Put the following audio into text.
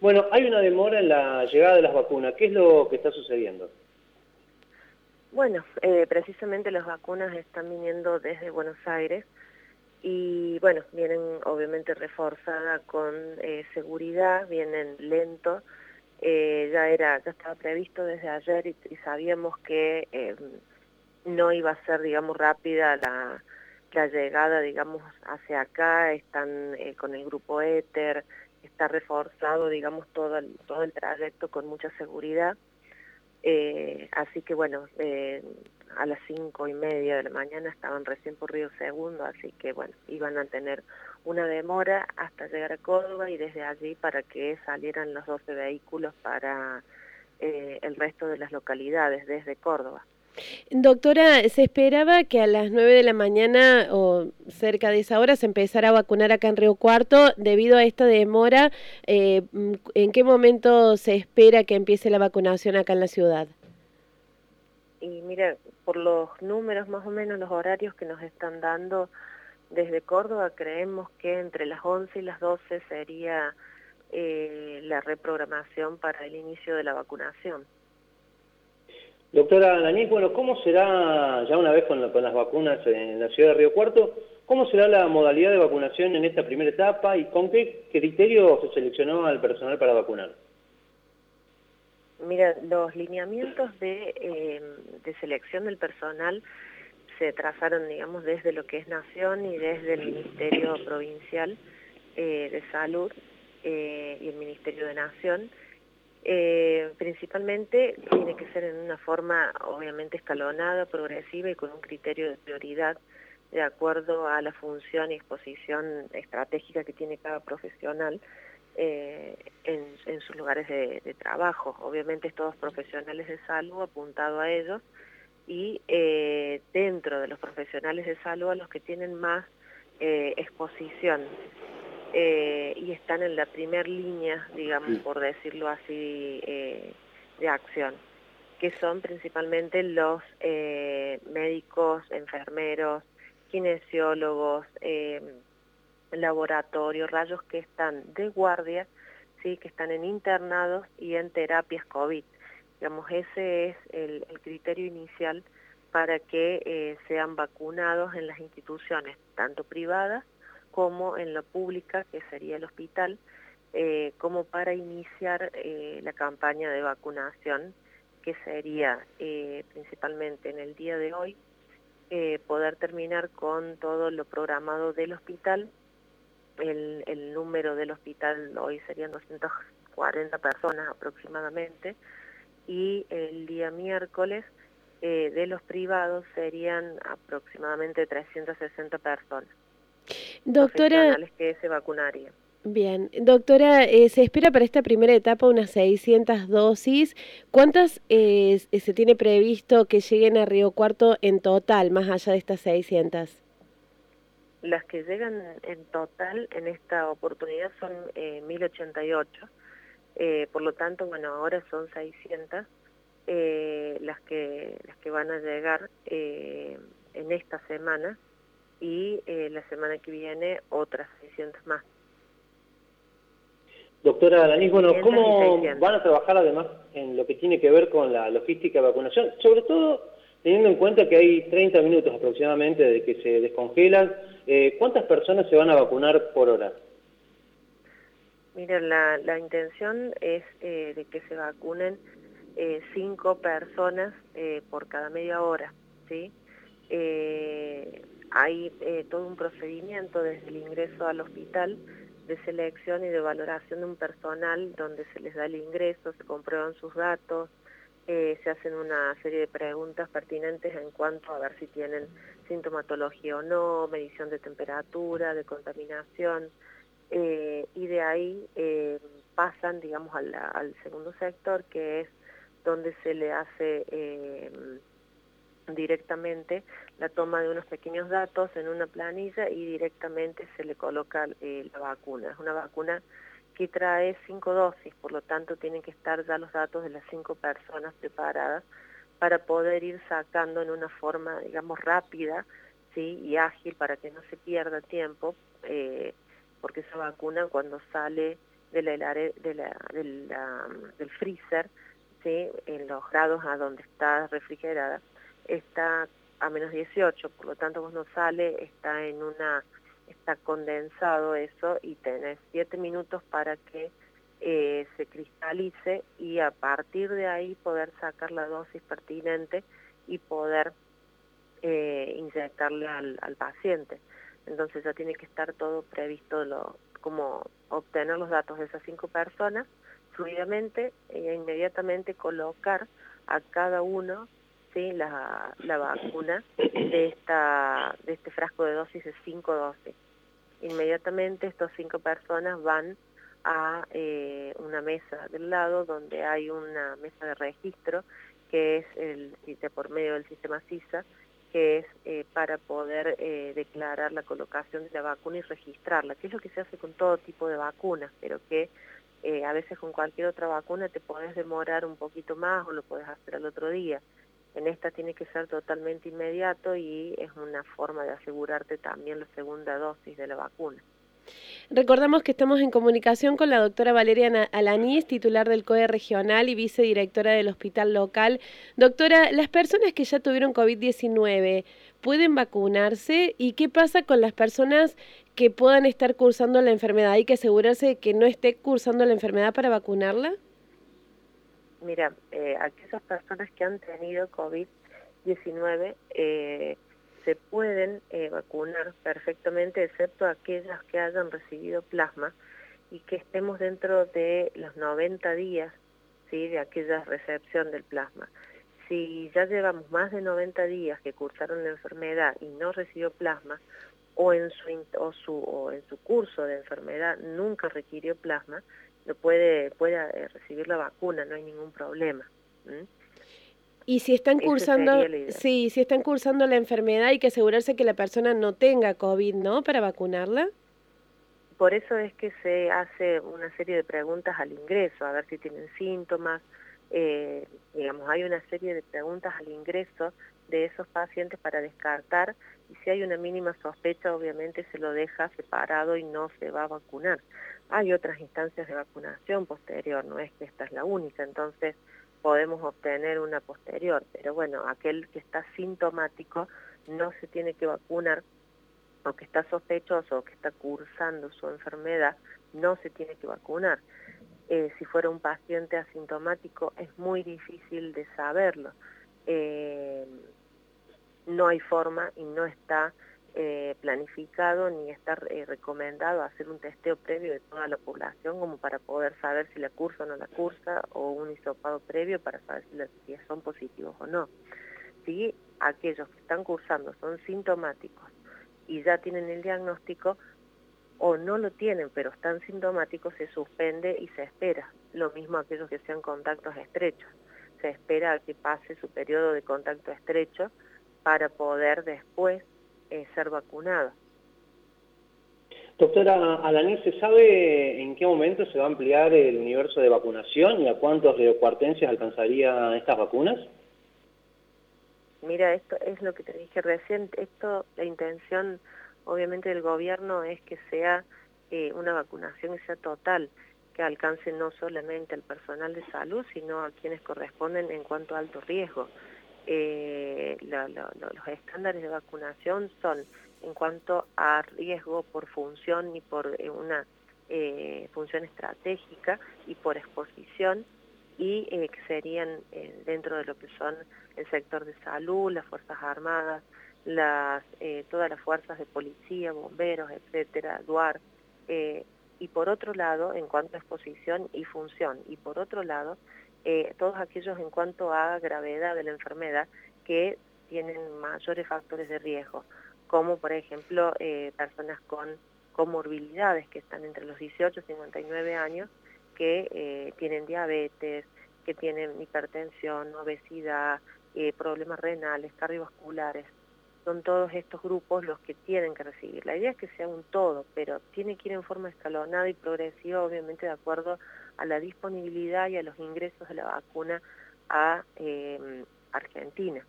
Bueno, hay una demora en la llegada de las vacunas. ¿Qué es lo que está sucediendo? Bueno, eh, precisamente las vacunas están viniendo desde Buenos Aires y bueno, vienen obviamente reforzadas con eh, seguridad, vienen lento. Eh, ya era, ya estaba previsto desde ayer y, sabíamos que no iba a ser, digamos, rápida la, la llegada, digamos, hacia acá. Están con el grupo Éter, está reforzado, digamos, todo el, todo el trayecto con mucha seguridad. Eh, así que bueno, eh, a las cinco y media de la mañana estaban recién por Río Segundo, así que bueno, iban a tener una demora hasta llegar a Córdoba y desde allí para que salieran los 12 vehículos para eh, el resto de las localidades desde Córdoba. Doctora, se esperaba que a las 9 de la mañana o cerca de esa hora se empezara a vacunar acá en Río Cuarto. Debido a esta demora, eh, ¿en qué momento se espera que empiece la vacunación acá en la ciudad? Y mira, por los números más o menos, los horarios que nos están dando desde Córdoba, creemos que entre las 11 y las 12 sería eh, la reprogramación para el inicio de la vacunación. Doctora Daniel, bueno, ¿cómo será, ya una vez con, las vacunas en la ciudad de Río Cuarto, cómo será la modalidad de vacunación en esta primera etapa y con qué criterio se seleccionó al personal para vacunar? Mira, los lineamientos de, eh, selección del personal se trazaron, digamos, desde lo que es Nación y desde el Ministerio Provincial eh, de Salud eh, y el Ministerio de Nación, eh, principalmente tiene que ser en una forma obviamente escalonada, progresiva y con un criterio de prioridad de acuerdo a la función y exposición estratégica que tiene cada profesional eh, en, sus lugares de, trabajo. Obviamente todos profesionales de salud apuntado a ellos y eh, dentro de los profesionales de salud a los que tienen más exposición eh, y están en la primera línea, digamos, por decirlo así, eh, de acción, que son principalmente los eh, médicos, enfermeros, kinesiólogos, laboratorios, rayos que están de guardia, sí, que están en internados y en terapias COVID. Digamos, ese es el, el criterio inicial para que sean vacunados en las instituciones, tanto privadas como en la pública, que sería el hospital, eh, como para iniciar eh, la campaña de vacunación, que sería eh, principalmente en el día de hoy, poder terminar con todo lo programado del hospital. El, el número del hospital hoy serían 240 personas aproximadamente, y el día miércoles de los privados serían aproximadamente 360 personas. Doctora, que se vacunaría. Bien, doctora, eh, se espera para esta primera etapa unas 600 dosis. ¿Cuántas eh, se tiene previsto que lleguen a Río Cuarto en total, más allá de estas 600? Las que llegan en total en esta oportunidad son eh, 1088. Eh, por lo tanto, bueno, ahora son 600 las, que, las que van a llegar en esta semana y eh, la semana que viene otras 600 más. Doctora Alanis, bueno, ¿cómo van a trabajar además en lo que tiene que ver con la logística de vacunación? Sobre todo teniendo en cuenta que hay 30 minutos aproximadamente de que se descongelan, eh, ¿cuántas personas se van a vacunar por hora? Mira, la, la intención es eh, de que se vacunen eh, cinco personas por cada media hora, ¿sí? Eh, hay eh, todo un procedimiento desde el ingreso al hospital de selección y de valoración de un personal donde se les da el ingreso, se comprueban sus datos, eh, se hacen una serie de preguntas pertinentes en cuanto a ver si tienen sintomatología o no, medición de temperatura, de contaminación, eh, y de ahí pasan, digamos, al, segundo sector, que es donde se le hace directamente la toma de unos pequeños datos en una planilla y directamente se le coloca eh, la vacuna. Es una vacuna que trae cinco dosis, por lo tanto tienen que estar ya los datos de las cinco personas preparadas para poder ir sacando en una forma, digamos, rápida ¿sí? y ágil para que no se pierda tiempo, eh, porque esa vacuna cuando sale del, del freezer, ¿sí? en los grados a donde está refrigerada, está a menos 18, por lo tanto cuando sale está en una está condensado eso y tenés 7 minutos para que eh, se cristalice y a partir de ahí poder sacar la dosis pertinente y poder eh, inyectarle al, al, paciente. Entonces ya tiene que estar todo previsto, lo, como obtener los datos de esas cinco personas fluidamente e inmediatamente colocar a cada uno la, vacuna de, esta, de este frasco de dosis de cinco dosis. Inmediatamente estas cinco personas van a eh, una mesa del lado donde hay una mesa de registro que es el por medio del sistema CISA que es eh, para poder eh, declarar la colocación de la vacuna y registrarla, que es lo que se hace con todo tipo de vacunas, pero que a veces con cualquier otra vacuna te podés demorar un poquito más o lo podés hacer al otro día. En esta tiene que ser totalmente inmediato y es una forma de asegurarte también la segunda dosis de la vacuna. Recordamos que estamos en comunicación con la doctora Valeria Alanís, titular del COE regional y vicedirectora del hospital local. Doctora, las personas que ya tuvieron COVID-19, ¿pueden vacunarse? ¿Y qué pasa con las personas que puedan estar cursando la enfermedad? ¿Hay que asegurarse de que no esté cursando la enfermedad para vacunarla? Mira, eh, aquellas personas que han tenido COVID-19 eh, se pueden eh, vacunar perfectamente, excepto aquellas que hayan recibido plasma y que estemos dentro de los 90 días ¿sí? de aquella recepción del plasma. Si ya llevamos más de 90 días que cursaron la enfermedad y no recibió plasma, o en su, o su, o en su curso de enfermedad nunca requirió plasma, puede, puede eh, recibir la vacuna, no hay ningún problema. Y si están cursando, sí, si están cursando la enfermedad hay que asegurarse que la persona no tenga COVID, ¿no? Para vacunarla. Por eso es que se hace una serie de preguntas al ingreso, a ver si tienen síntomas. Eh, digamos, hay una serie de preguntas al ingreso de esos pacientes para descartar y si hay una mínima sospecha obviamente se lo deja separado y no se va a vacunar. Hay otras instancias de vacunación posterior, no es que esta es la única, entonces podemos obtener una posterior, pero bueno, aquel que está sintomático no se tiene que vacunar o que está sospechoso o que está cursando su enfermedad no se tiene que vacunar. Eh, si fuera un paciente asintomático es muy difícil de saberlo. Eh, no hay forma y no está eh, planificado ni está eh, recomendado hacer un testeo previo de toda la población como para poder saber si la cursa o no la cursa o un hisopado previo para saber si, son positivos o no. Si aquellos que están cursando son sintomáticos y ya tienen el diagnóstico o no lo tienen pero están sintomáticos, se suspende y se espera. Lo mismo aquellos que sean contactos estrechos. Se espera a que pase su periodo de contacto estrecho para poder después eh, ser vacunado. Doctora Alaní, ¿se sabe en qué momento se va a ampliar el universo de vacunación y a cuántos reocuartenses alcanzaría estas vacunas? Mira, esto es lo que te dije recién, esto, la intención obviamente del gobierno es que sea eh, una vacunación que sea total, que alcance no solamente al personal de salud, sino a quienes corresponden en cuanto a alto riesgo eh, los estándares de vacunación son en cuanto a riesgo por función y por eh, una eh, función estratégica y por exposición y que serían dentro de lo que son el sector de salud, las Fuerzas Armadas, las, todas las fuerzas de policía, bomberos, etcétera, DUAR, y por otro lado, en cuanto a exposición y función, y por otro lado, eh, todos aquellos en cuanto a gravedad de la enfermedad que tienen mayores factores de riesgo, como por ejemplo eh, personas con comorbilidades que están entre los 18 y 59 años, que eh, tienen diabetes, que tienen hipertensión, obesidad, problemas renales, cardiovasculares. Son todos estos grupos los que tienen que recibir. La idea es que sea un todo, pero tiene que ir en forma escalonada y progresiva, obviamente de acuerdo a la disponibilidad y a los ingresos de la vacuna a eh, Argentina.